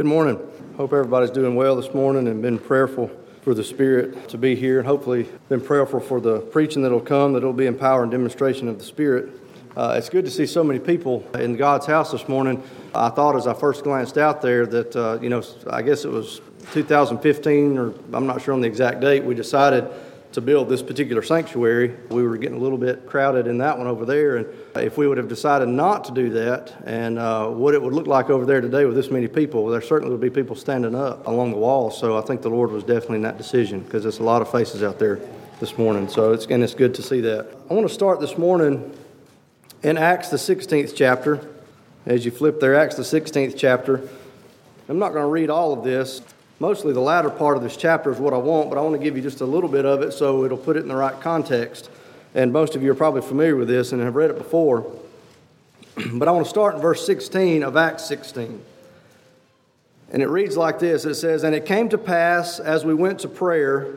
Good morning. Hope everybody's doing well this morning and been prayerful for the Spirit to be here, and hopefully been prayerful for the preaching that'll come, that it'll be in power and demonstration of the Spirit. Uh, it's good to see so many people in God's house this morning. I thought as I first glanced out there that, uh, you know, I guess it was 2015, or I'm not sure on the exact date, we decided to build this particular sanctuary. We were getting a little bit crowded in that one over there, and if we would have decided not to do that, and uh, what it would look like over there today with this many people, there certainly would be people standing up along the walls. So I think the Lord was definitely in that decision because there's a lot of faces out there this morning. So it's and it's good to see that. I want to start this morning in Acts the 16th chapter. As you flip there, Acts the 16th chapter. I'm not going to read all of this. Mostly the latter part of this chapter is what I want, but I want to give you just a little bit of it so it'll put it in the right context. And most of you are probably familiar with this and have read it before. but I want to start in verse 16 of Acts 16. And it reads like this It says, And it came to pass as we went to prayer,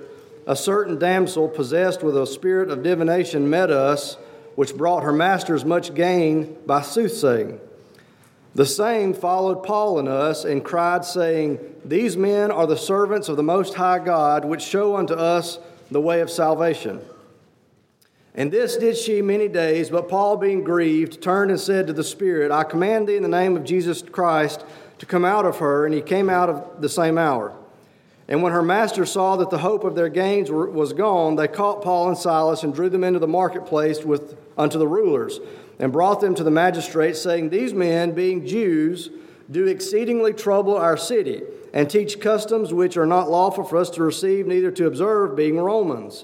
a certain damsel possessed with a spirit of divination met us, which brought her masters much gain by soothsaying. The same followed Paul and us and cried, saying, These men are the servants of the Most High God, which show unto us the way of salvation. And this did she many days, but Paul, being grieved, turned and said to the Spirit, I command thee in the name of Jesus Christ to come out of her. And he came out of the same hour. And when her master saw that the hope of their gains was gone, they caught Paul and Silas and drew them into the marketplace with, unto the rulers and brought them to the magistrates, saying, These men, being Jews, do exceedingly trouble our city, and teach customs which are not lawful for us to receive, neither to observe, being Romans.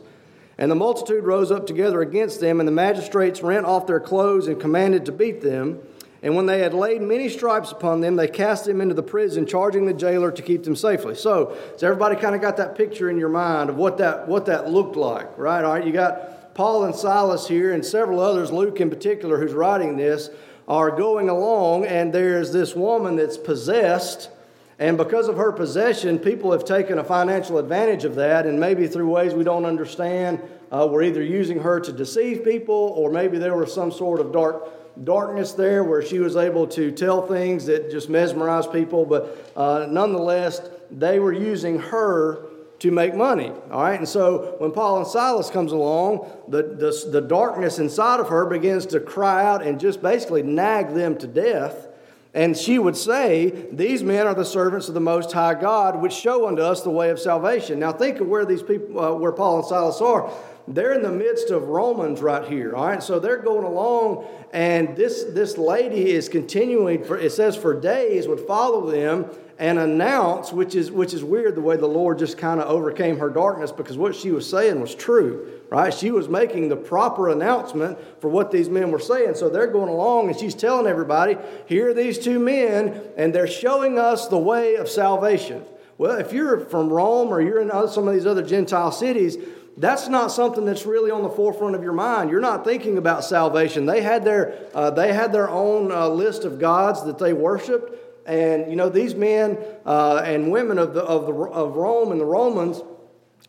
And the multitude rose up together against them, and the magistrates rent off their clothes and commanded to beat them. And when they had laid many stripes upon them, they cast them into the prison, charging the jailer to keep them safely. So, so everybody kind of got that picture in your mind of what that what that looked like, right? All right, you got Paul and Silas here, and several others, Luke in particular, who's writing this, are going along, and there's this woman that's possessed. And because of her possession, people have taken a financial advantage of that, and maybe through ways we don't understand, uh, we're either using her to deceive people, or maybe there was some sort of dark darkness there where she was able to tell things that just mesmerize people. But uh, nonetheless, they were using her to make money. All right, and so when Paul and Silas comes along, the, the, the, darkness inside of her begins to cry out and just basically nag them to death. And she would say, These men are the servants of the Most High God, which show unto us the way of salvation. Now think of where these people, uh, where Paul and Silas are. They're in the midst of Romans right here, all right? So they're going along, and this, this lady is continuing, for, it says for days, would follow them and announce, which is, which is weird the way the Lord just kind of overcame her darkness because what she was saying was true, right? She was making the proper announcement for what these men were saying. So they're going along and she's telling everybody, here are these two men, and they're showing us the way of salvation. Well, if you're from Rome or you're in some of these other Gentile cities, that's not something that's really on the forefront of your mind. You're not thinking about salvation. They had their, uh, they had their own uh, list of gods that they worshiped. And, you know, these men uh, and women of, the, of, the, of Rome and the Romans,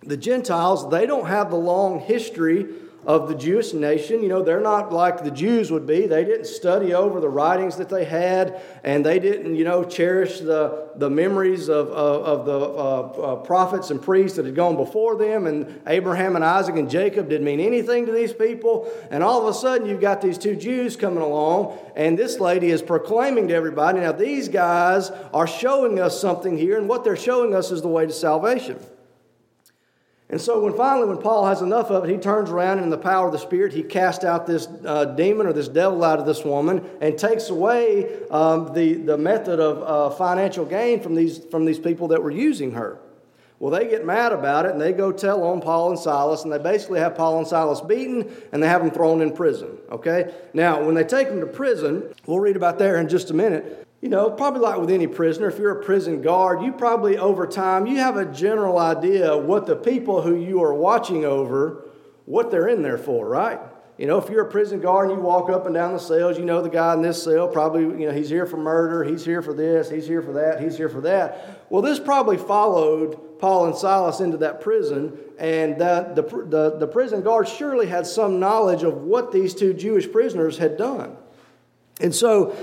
the Gentiles, they don't have the long history of the Jewish nation. You know, they're not like the Jews would be. They didn't study over the writings that they had, and they didn't, you know, cherish the, the memories of, of, of the uh, uh, prophets and priests that had gone before them. And Abraham and Isaac and Jacob didn't mean anything to these people. And all of a sudden, you've got these two Jews coming along, and this lady is proclaiming to everybody. Now, these guys are showing us something here, and what they're showing us is the way to salvation. And so, when finally, when Paul has enough of it, he turns around and in the power of the Spirit, he casts out this uh, demon or this devil out of this woman and takes away um, the, the method of uh, financial gain from these, from these people that were using her. Well, they get mad about it and they go tell on Paul and Silas, and they basically have Paul and Silas beaten and they have them thrown in prison. Okay? Now, when they take them to prison, we'll read about there in just a minute. You know, probably like with any prisoner, if you're a prison guard, you probably over time, you have a general idea what the people who you are watching over, what they're in there for, right? You know, if you're a prison guard and you walk up and down the cells, you know the guy in this cell probably, you know, he's here for murder, he's here for this, he's here for that, he's here for that. Well, this probably followed Paul and Silas into that prison, and that the, the, the prison guard surely had some knowledge of what these two Jewish prisoners had done. And so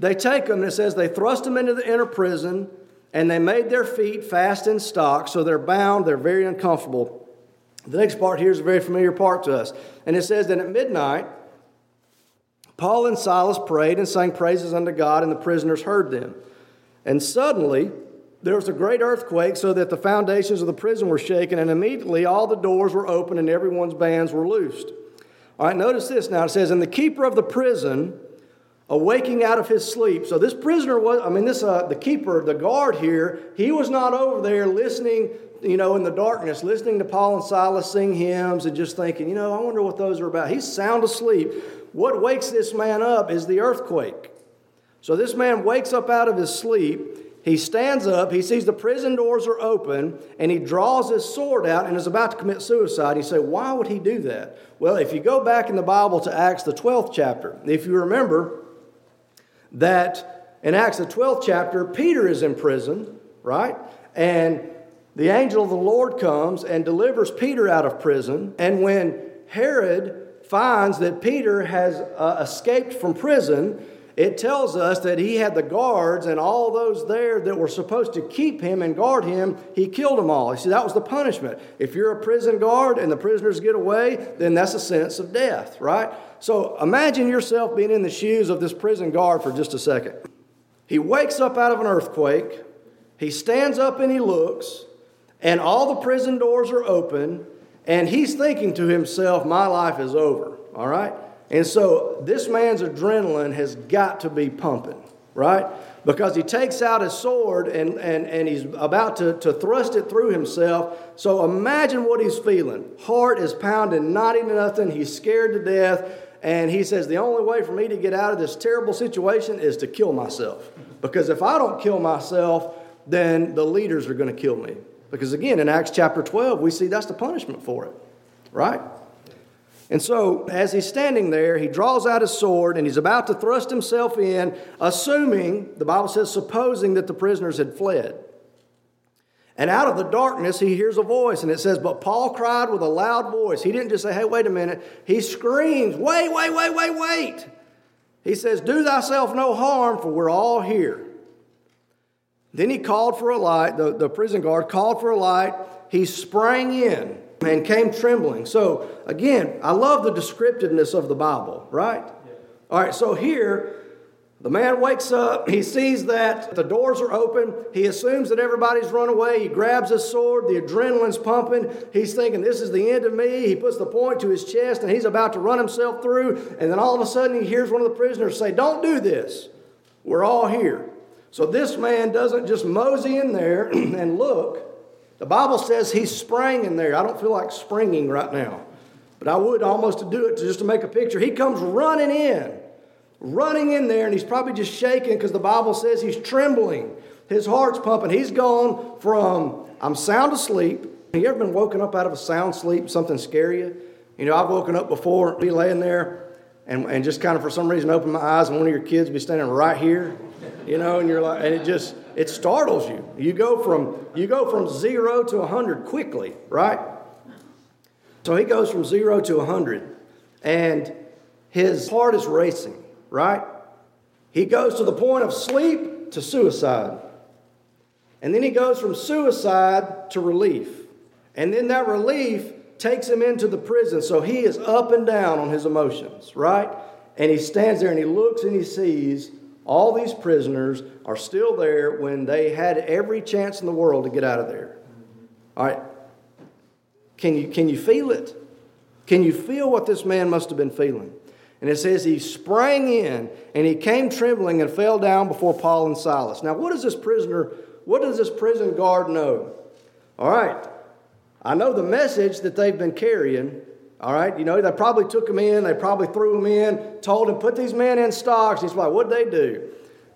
they take them, and it says they thrust them into the inner prison, and they made their feet fast in stocks, so they're bound, they're very uncomfortable. The next part here is a very familiar part to us. And it says that at midnight, Paul and Silas prayed and sang praises unto God, and the prisoners heard them. And suddenly, there was a great earthquake, so that the foundations of the prison were shaken, and immediately all the doors were opened and everyone's bands were loosed. All right, notice this now. It says, And the keeper of the prison, awaking out of his sleep. So this prisoner was, I mean, this uh, the keeper, the guard here, he was not over there listening, you know, in the darkness, listening to Paul and Silas sing hymns and just thinking, you know, I wonder what those are about. He's sound asleep. What wakes this man up is the earthquake. So this man wakes up out of his sleep. He stands up, he sees the prison doors are open, and he draws his sword out and is about to commit suicide. You say, why would he do that? Well, if you go back in the Bible to Acts, the 12th chapter, if you remember that in Acts, the 12th chapter, Peter is in prison, right? And the angel of the Lord comes and delivers Peter out of prison. And when Herod finds that Peter has uh, escaped from prison, it tells us that he had the guards and all those there that were supposed to keep him and guard him, he killed them all. You see, that was the punishment. If you're a prison guard and the prisoners get away, then that's a sentence of death, right? So imagine yourself being in the shoes of this prison guard for just a second. He wakes up out of an earthquake, he stands up and he looks, and all the prison doors are open, and he's thinking to himself, My life is over, all right? And so this man's adrenaline has got to be pumping, right? Because he takes out his sword and, and, and he's about to, to thrust it through himself. So imagine what he's feeling. Heart is pounding, not even nothing. He's scared to death. And he says, The only way for me to get out of this terrible situation is to kill myself. Because if I don't kill myself, then the leaders are going to kill me. Because again, in Acts chapter 12, we see that's the punishment for it, right? And so, as he's standing there, he draws out his sword and he's about to thrust himself in, assuming, the Bible says, supposing that the prisoners had fled. And out of the darkness, he hears a voice, and it says, But Paul cried with a loud voice. He didn't just say, Hey, wait a minute. He screams, Wait, wait, wait, wait, wait. He says, Do thyself no harm, for we're all here. Then he called for a light. The, the prison guard called for a light. He sprang in and came trembling. So, again, I love the descriptiveness of the Bible, right? All right, so here, the man wakes up, he sees that the doors are open, he assumes that everybody's run away, he grabs his sword, the adrenaline's pumping, he's thinking, This is the end of me. He puts the point to his chest and he's about to run himself through, and then all of a sudden he hears one of the prisoners say, Don't do this. We're all here. So this man doesn't just mosey in there and look. The Bible says he sprang in there. I don't feel like springing right now, but I would almost to do it just to make a picture. He comes running in, running in there, and he's probably just shaking because the Bible says he's trembling. His heart's pumping. He's gone from I'm sound asleep. Have you ever been woken up out of a sound sleep, something scare you? You know, I've woken up before, be laying there, and, and just kind of for some reason open my eyes, and one of your kids be standing right here, you know, and you're like, and it just it startles you. You go from you go from zero to hundred quickly, right? So he goes from zero to hundred, and his heart is racing, right? He goes to the point of sleep to suicide. And then he goes from suicide to relief. And then that relief takes him into the prison. So he is up and down on his emotions, right? And he stands there and he looks and he sees all these prisoners are still there when they had every chance in the world to get out of there. All right. Can you, can you feel it? Can you feel what this man must have been feeling? And it says he sprang in and he came trembling and fell down before Paul and Silas. Now, what does this prisoner, what does this prison guard know? All right. I know the message that they've been carrying, all right, you know, they probably took him in, they probably threw him in, told him, put these men in stocks. He's like, what'd they do?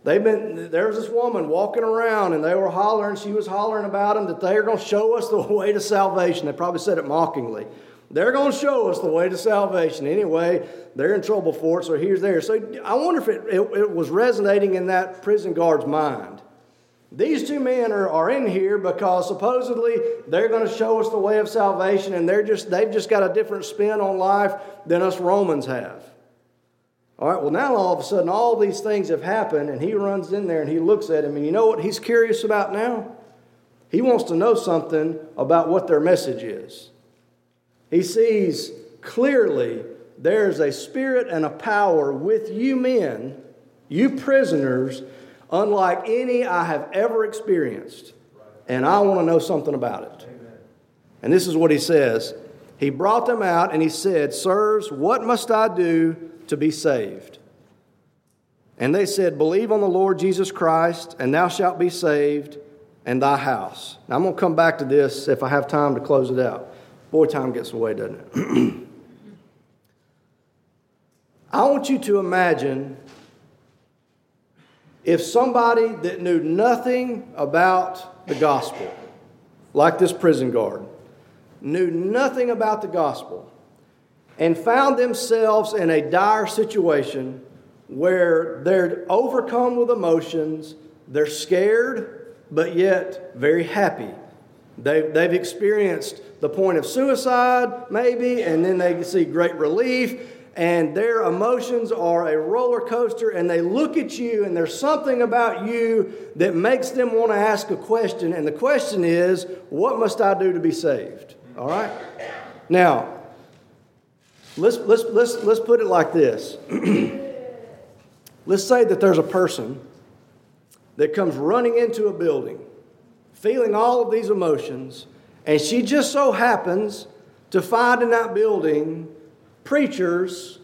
They've been, there was this woman walking around and they were hollering, she was hollering about them that they're going to show us the way to salvation. They probably said it mockingly. They're going to show us the way to salvation. Anyway, they're in trouble for it, so here's there. So I wonder if it, it, it was resonating in that prison guard's mind. These two men are, are in here because supposedly they're going to show us the way of salvation and they're just, they've just got a different spin on life than us Romans have. All right, well, now all of a sudden, all these things have happened, and he runs in there and he looks at him, and you know what he's curious about now? He wants to know something about what their message is. He sees clearly there's a spirit and a power with you men, you prisoners, unlike any I have ever experienced. And I want to know something about it. And this is what he says He brought them out and he said, Sirs, what must I do to be saved? And they said, Believe on the Lord Jesus Christ, and thou shalt be saved, and thy house. Now, I'm going to come back to this if I have time to close it out. Boy, time gets away, doesn't it? I want you to imagine if somebody that knew nothing about the gospel, like this prison guard, knew nothing about the gospel, and found themselves in a dire situation where they're overcome with emotions, they're scared, but yet very happy. They've, they've experienced the point of suicide, maybe, and then they see great relief, and their emotions are a roller coaster, and they look at you, and there's something about you that makes them want to ask a question. And the question is, What must I do to be saved? All right? Now, let's, let's, let's, let's put it like this. let's say that there's a person that comes running into a building, feeling all of these emotions, and she just so happens to find in that building preachers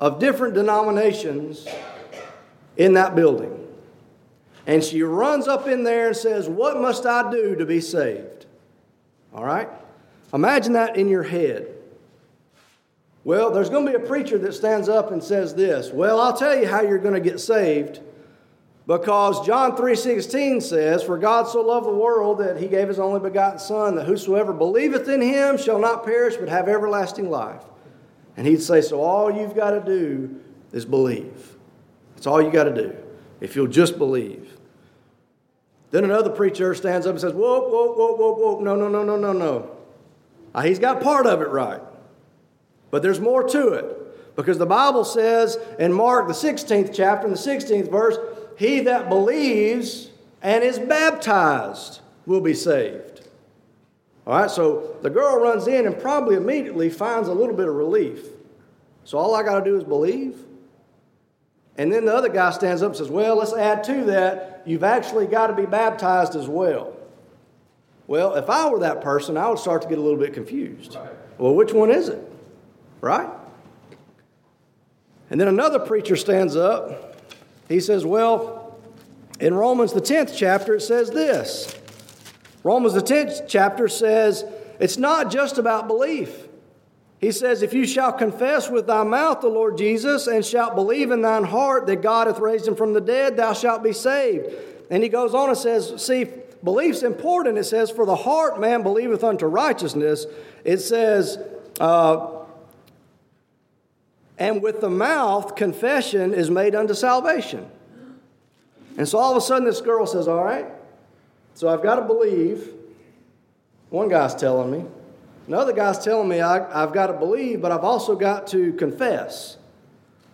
of different denominations in that building. And she runs up in there and says, What must I do to be saved? All right? Imagine that in your head. Well, there's going to be a preacher that stands up and says this. Well, I'll tell you how you're going to get saved. Because John 3:16 says, "For God so loved the world that he gave his only begotten son that whosoever believeth in him shall not perish but have everlasting life." And he'd say, So all you've got to do is believe. That's all you got to do. If you'll just believe. Then another preacher stands up and says, Whoa, whoa, whoa, whoa, whoa. No, no, no, no, no, no. Uh, he's got part of it right. But there's more to it. Because the Bible says in Mark, the 16th chapter, in the 16th verse, He that believes and is baptized will be saved. All right, so the girl runs in and probably immediately finds a little bit of relief. So all I got to do is believe. And then the other guy stands up and says, Well, let's add to that, you've actually got to be baptized as well. Well, if I were that person, I would start to get a little bit confused. Right. Well, which one is it? Right? And then another preacher stands up. He says, Well, in Romans, the 10th chapter, it says this Romans, the 10th chapter says it's not just about belief. He says, If you shall confess with thy mouth the Lord Jesus and shalt believe in thine heart that God hath raised him from the dead, thou shalt be saved. And he goes on and says, See, belief's important. It says, For the heart man believeth unto righteousness. It says, uh, and with the mouth confession is made unto salvation. And so all of a sudden this girl says, All right, so I've got to believe. One guy's telling me. Another guy's telling me I, have got to believe, but I've also got to confess.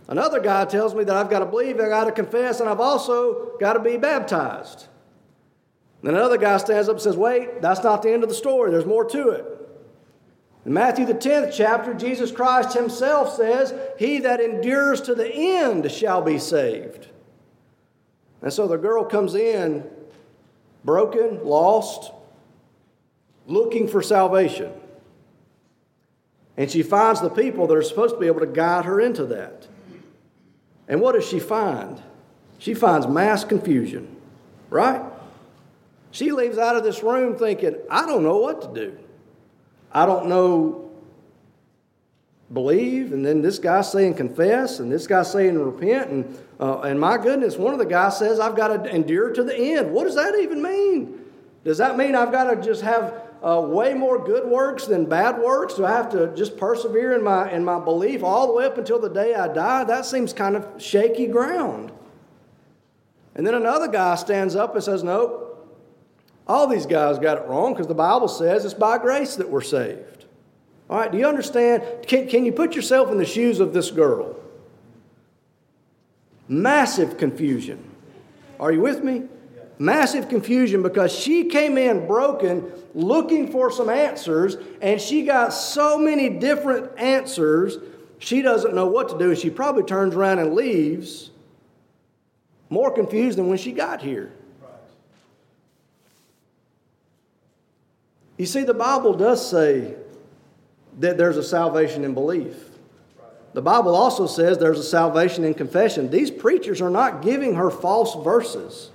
Another guy tells me that I've got to believe, I've got to confess, and I've also got to be baptized. Then another guy stands up and says, Wait, that's not the end of the story. There's more to it. In Matthew, the 10th chapter, Jesus Christ himself says, He that endures to the end shall be saved. And so the girl comes in broken, lost, looking for salvation. And she finds the people that are supposed to be able to guide her into that. And what does she find? She finds mass confusion, right? She leaves out of this room thinking, I don't know what to do. I don't know believe, and then this guy saying confess, and this guy saying repent, and uh, and my goodness, one of the guys says I've got to endure to the end. What does that even mean? Does that mean I've got to just have uh, way more good works than bad works? Do I have to just persevere in my in my belief all the way up until the day I die? That seems kind of shaky ground. And then another guy stands up and says, Nope. All these guys got it wrong because the Bible says it's by grace that we're saved. All right, do you understand? Can, can you put yourself in the shoes of this girl? Massive confusion. Are you with me? Massive confusion because she came in broken looking for some answers and she got so many different answers she doesn't know what to do she probably turns around and leaves more confused than when she got here. You see, the Bible does say that there's a salvation in belief. The Bible also says there's a salvation in confession. These preachers are not giving her false verses.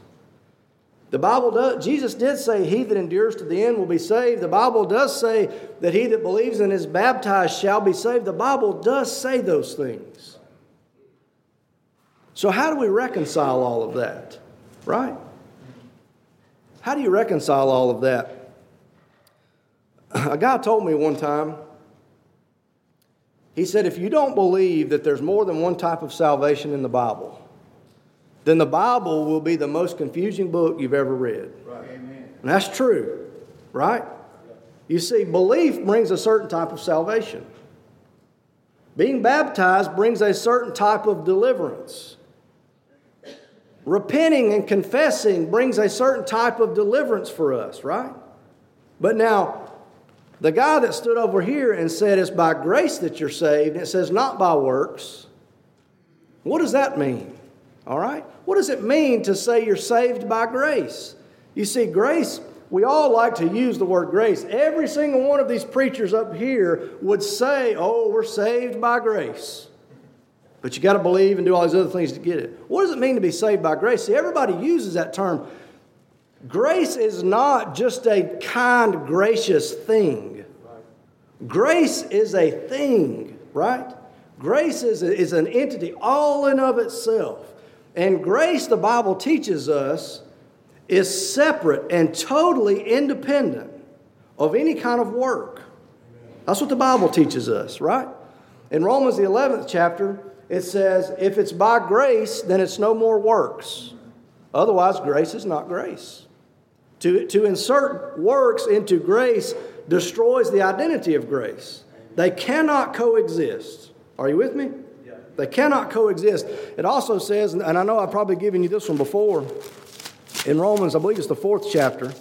The Bible does, Jesus did say, He that endures to the end will be saved. The Bible does say that he that believes and is baptized shall be saved. The Bible does say those things. So, how do we reconcile all of that? Right? How do you reconcile all of that? A guy told me one time, he said, if you don't believe that there's more than one type of salvation in the Bible, then the Bible will be the most confusing book you've ever read. Right. And that's true, right? You see, belief brings a certain type of salvation. Being baptized brings a certain type of deliverance. Repenting and confessing brings a certain type of deliverance for us, right? But now, the guy that stood over here and said it's by grace that you're saved, it says not by works. What does that mean? All right? What does it mean to say you're saved by grace? You see, grace, we all like to use the word grace. Every single one of these preachers up here would say, oh, we're saved by grace. But you got to believe and do all these other things to get it. What does it mean to be saved by grace? See, everybody uses that term. Grace is not just a kind, gracious thing. Grace is a thing, right? Grace is, is an entity all in of itself. And grace, the Bible teaches us, is separate and totally independent of any kind of work. That's what the Bible teaches us, right? In Romans, the 11th chapter, it says, if it's by grace, then it's no more works. Otherwise, grace is not grace. To, to insert works into grace destroys the identity of grace. They cannot coexist. Are you with me? They cannot coexist. It also says, and I know I've probably given you this one before, in Romans, I believe it's the fourth chapter.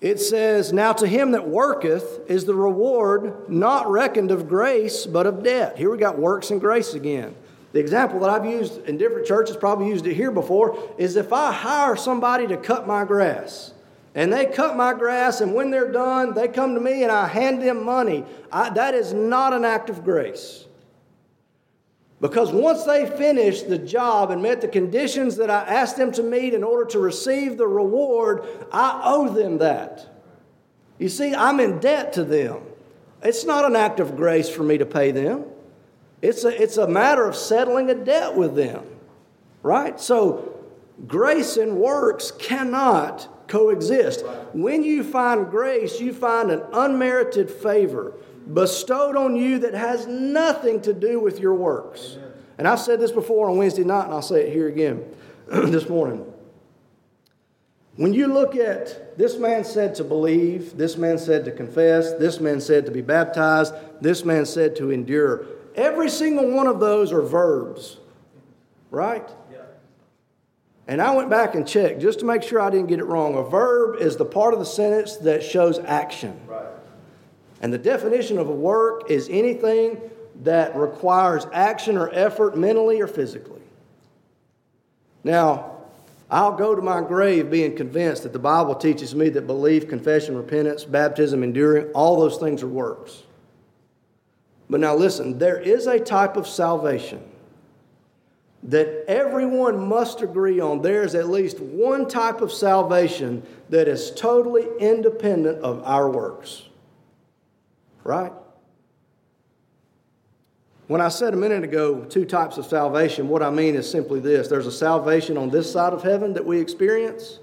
It says, Now to him that worketh is the reward not reckoned of grace, but of debt. Here we got works and grace again. The example that I've used in different churches, probably used it here before, is if I hire somebody to cut my grass, and they cut my grass, and when they're done, they come to me and I hand them money. I, that is not an act of grace. Because once they finished the job and met the conditions that I asked them to meet in order to receive the reward, I owe them that. You see, I'm in debt to them. It's not an act of grace for me to pay them. It's a, it's a matter of settling a debt with them, right? So, grace and works cannot coexist. When you find grace, you find an unmerited favor bestowed on you that has nothing to do with your works. And I've said this before on Wednesday night, and I'll say it here again this morning. When you look at this man said to believe, this man said to confess, this man said to be baptized, this man said to endure. Every single one of those are verbs, right? Yeah. And I went back and checked just to make sure I didn't get it wrong. A verb is the part of the sentence that shows action. Right. And the definition of a work is anything that requires action or effort mentally or physically. Now, I'll go to my grave being convinced that the Bible teaches me that belief, confession, repentance, baptism, enduring, all those things are works. But now listen, there is a type of salvation that everyone must agree on. There's at least one type of salvation that is totally independent of our works. Right? When I said a minute ago two types of salvation, what I mean is simply this there's a salvation on this side of heaven that we experience,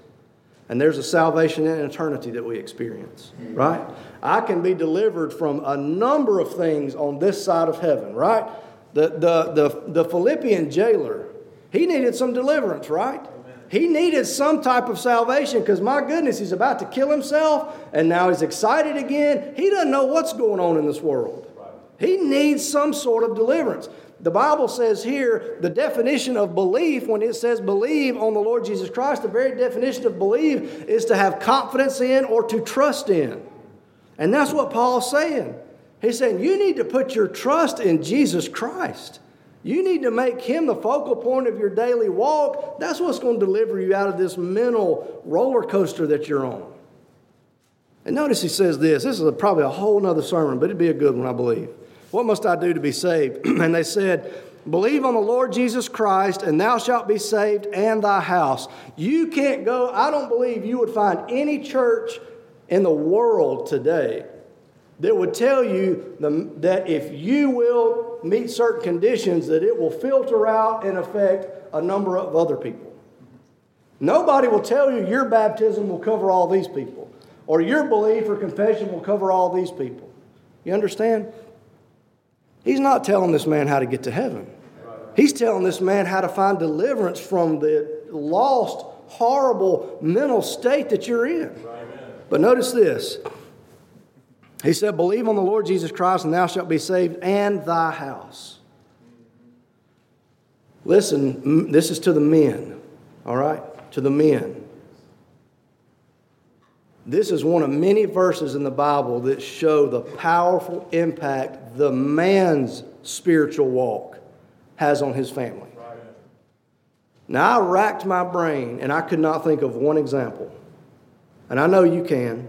and there's a salvation in eternity that we experience, right? I can be delivered from a number of things on this side of heaven, right? The, the, the, the Philippian jailer, he needed some deliverance, right? He needed some type of salvation because, my goodness, he's about to kill himself and now he's excited again. He doesn't know what's going on in this world. He needs some sort of deliverance. The Bible says here the definition of belief, when it says believe on the Lord Jesus Christ, the very definition of believe is to have confidence in or to trust in. And that's what Paul's saying. He's saying you need to put your trust in Jesus Christ. You need to make him the focal point of your daily walk. That's what's going to deliver you out of this mental roller coaster that you're on. And notice he says this. This is a, probably a whole other sermon, but it'd be a good one, I believe. What must I do to be saved? and they said, Believe on the Lord Jesus Christ, and thou shalt be saved and thy house. You can't go, I don't believe you would find any church in the world today that would tell you the, that if you will meet certain conditions, that it will filter out and affect a number of other people. Nobody will tell you your baptism will cover all these people, or your belief or confession will cover all these people. You understand? He's not telling this man how to get to heaven. He's telling this man how to find deliverance from the lost, horrible mental state that you're in. But notice this. He said, Believe on the Lord Jesus Christ, and thou shalt be saved, and thy house. Listen, this is to the men, all right? To the men. This is one of many verses in the Bible that show the powerful impact the man's spiritual walk has on his family. Now, I racked my brain and I could not think of one example. And I know you can.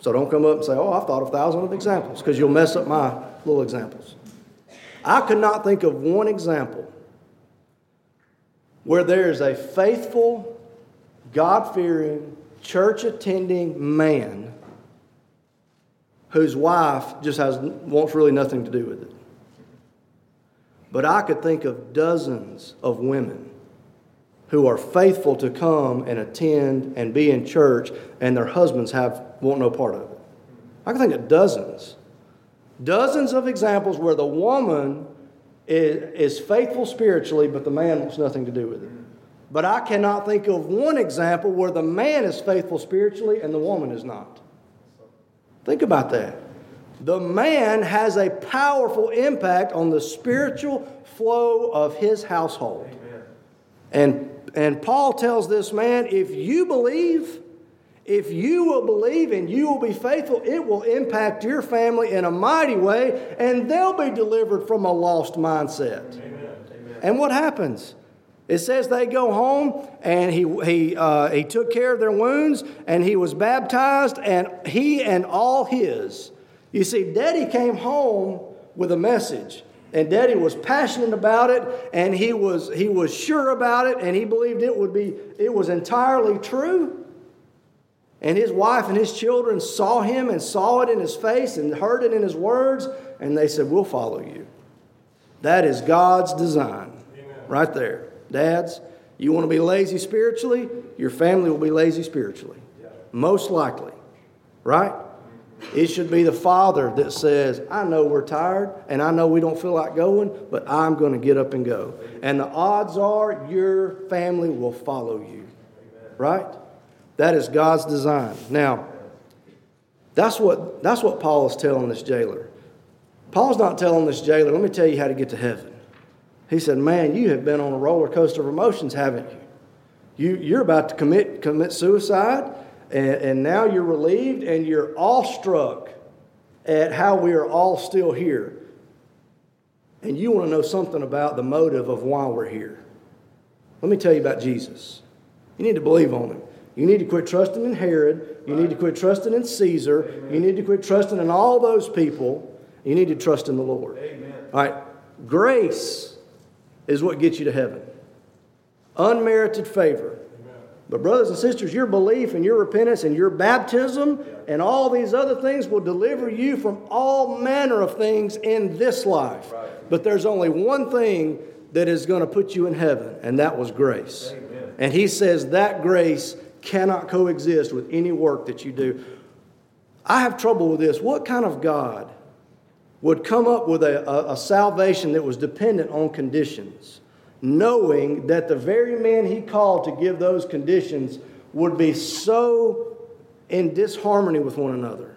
So don't come up and say, oh, I've thought of thousands of examples, because you'll mess up my little examples. I could not think of one example where there is a faithful, God fearing, church attending man whose wife just has wants really nothing to do with it. But I could think of dozens of women who are faithful to come and attend and be in church, and their husbands have want no part of it. I can think of dozens, dozens of examples where the woman is, is faithful spiritually, but the man wants nothing to do with it. But I cannot think of one example where the man is faithful spiritually and the woman is not. Think about that. The man has a powerful impact on the spiritual flow of his household. Amen. And, and Paul tells this man if you believe, if you will believe and you will be faithful, it will impact your family in a mighty way, and they'll be delivered from a lost mindset. Amen. Amen. And what happens? It says they go home and he, he, uh, he took care of their wounds and he was baptized, and he and all his. You see, Daddy came home with a message. And Daddy was passionate about it, and he was, he was sure about it, and he believed it would be, it was entirely true. And his wife and his children saw him and saw it in his face and heard it in his words, and they said, We'll follow you. That is God's design Amen. right there. Dads, you want to be lazy spiritually? Your family will be lazy spiritually. Most likely. Right? It should be the father that says, I know we're tired and I know we don't feel like going, but I'm going to get up and go. And the odds are your family will follow you. Right? That is God's design. Now, that's what, that's what Paul is telling this jailer. Paul's not telling this jailer, let me tell you how to get to heaven. He said, Man, you have been on a roller coaster of emotions, haven't you? you you're about to commit, commit suicide, and, and now you're relieved and you're awestruck at how we are all still here. And you want to know something about the motive of why we're here. Let me tell you about Jesus. You need to believe on him. You need to quit trusting in Herod. You need to quit trusting in Caesar. You need to quit trusting in all those people. You need to trust in the Lord. Amen. All right. Grace is what gets you to heaven. Unmerited favor. But, brothers and sisters, your belief and your repentance and your baptism and all these other things will deliver you from all manner of things in this life. But there's only one thing that is going to put you in heaven, and that was grace. Amen. And he says that grace cannot coexist with any work that you do. I have trouble with this. What kind of God would come up with a, a, a, salvation that was dependent on conditions, knowing that the very man he called to give those conditions would be so in disharmony with one another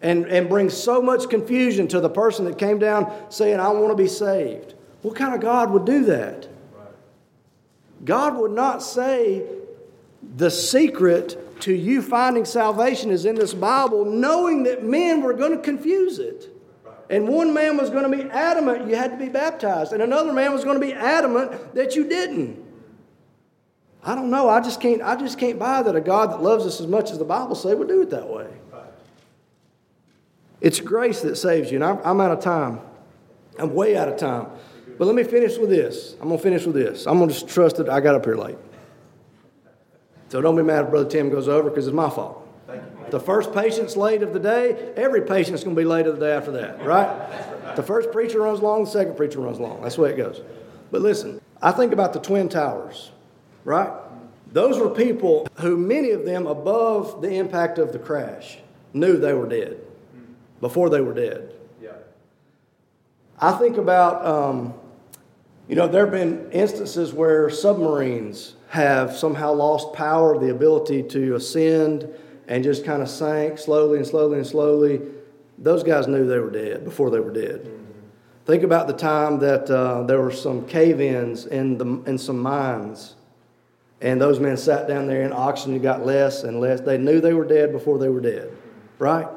and, and bring so much confusion to the person that came down saying, I want to be saved. What kind of God would do that? God would not say the secret to you finding salvation is in this Bible, knowing that men were going to confuse it. And one man was going to be adamant you had to be baptized, and another man was going to be adamant that you didn't. I don't know. I just can't. I just can't buy that a God that loves us as much as the Bible says would do it that way. It's grace that saves you, and I'm, I'm out of time. I'm way out of time. But let me finish with this. I'm going to finish with this. I'm going to just trust that I got up here late. So don't be mad if Brother Tim goes over because it's my fault. The first patient's late of the day, every patient's going to be late of the day after that, right? The first preacher runs long, the second preacher runs long. That's the way it goes. But listen, I think about the Twin Towers, right? Those were people who, many of them, above the impact of the crash, knew they were dead before they were dead. Yeah. I think about, um, you know, there have been instances where submarines have somehow lost power, the ability to ascend and just kind of sank slowly and slowly and slowly. Those guys knew they were dead before they were dead. Mm-hmm. Think about the time that uh, there were some cave ins in, the, in some mines, and those men sat down there and oxygen got less and less. They knew they were dead before they were dead, right?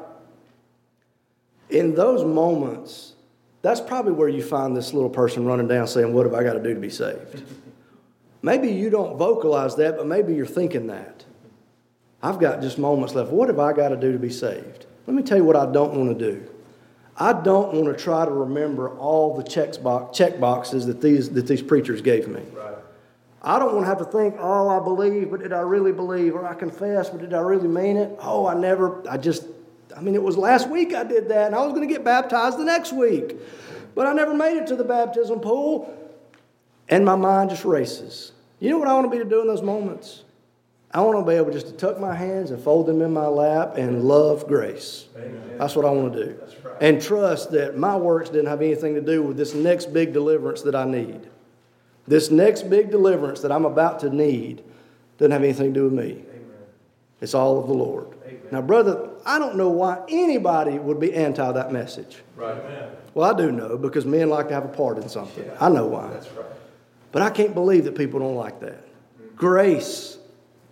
In those moments, that's probably where you find this little person running down saying, What have I got to do to be saved? Maybe you don't vocalize that, but maybe you're thinking that. I've got just moments left. What have I got to do to be saved? Let me tell you what I don't want to do. I don't want to try to remember all the check, box, check boxes that these, that these preachers gave me. Right. I don't want to have to think, oh, I believe, but did I really believe? Or I confess, but did I really mean it? Oh, I never, I just, I mean, it was last week I did that, and I was going to get baptized the next week. But I never made it to the baptism pool, and my mind just races. You know what I want to be to do in those moments? I want to be able just to tuck my hands and fold them in my lap and love grace. Amen. That's what I want to do. Right. And trust that my works didn't have anything to do with this next big deliverance that I need. This next big deliverance that I'm about to need doesn't have anything to do with me. Amen. It's all of the Lord. Amen. Now, brother, I don't know why anybody would be anti that message. Right. Well, I do know because men like to have a part in something. Yeah. I know why. That's right. But I can't believe that people don't like that. Grace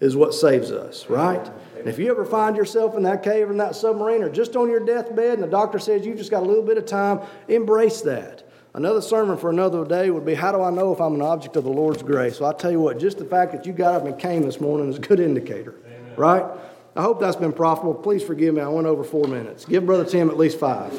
is what saves us, right? And if you ever find yourself in that cave or in that submarine or just on your deathbed and the doctor says you've just got a little bit of time, embrace that. Another sermon for another day would be how do I know if I'm an object of the Lord's grace? So I tell you what, just the fact that you got up and came this morning is a good indicator, Amen. right? I hope that's been profitable. Please forgive me, I went over four minutes. Give Brother Tim at least five.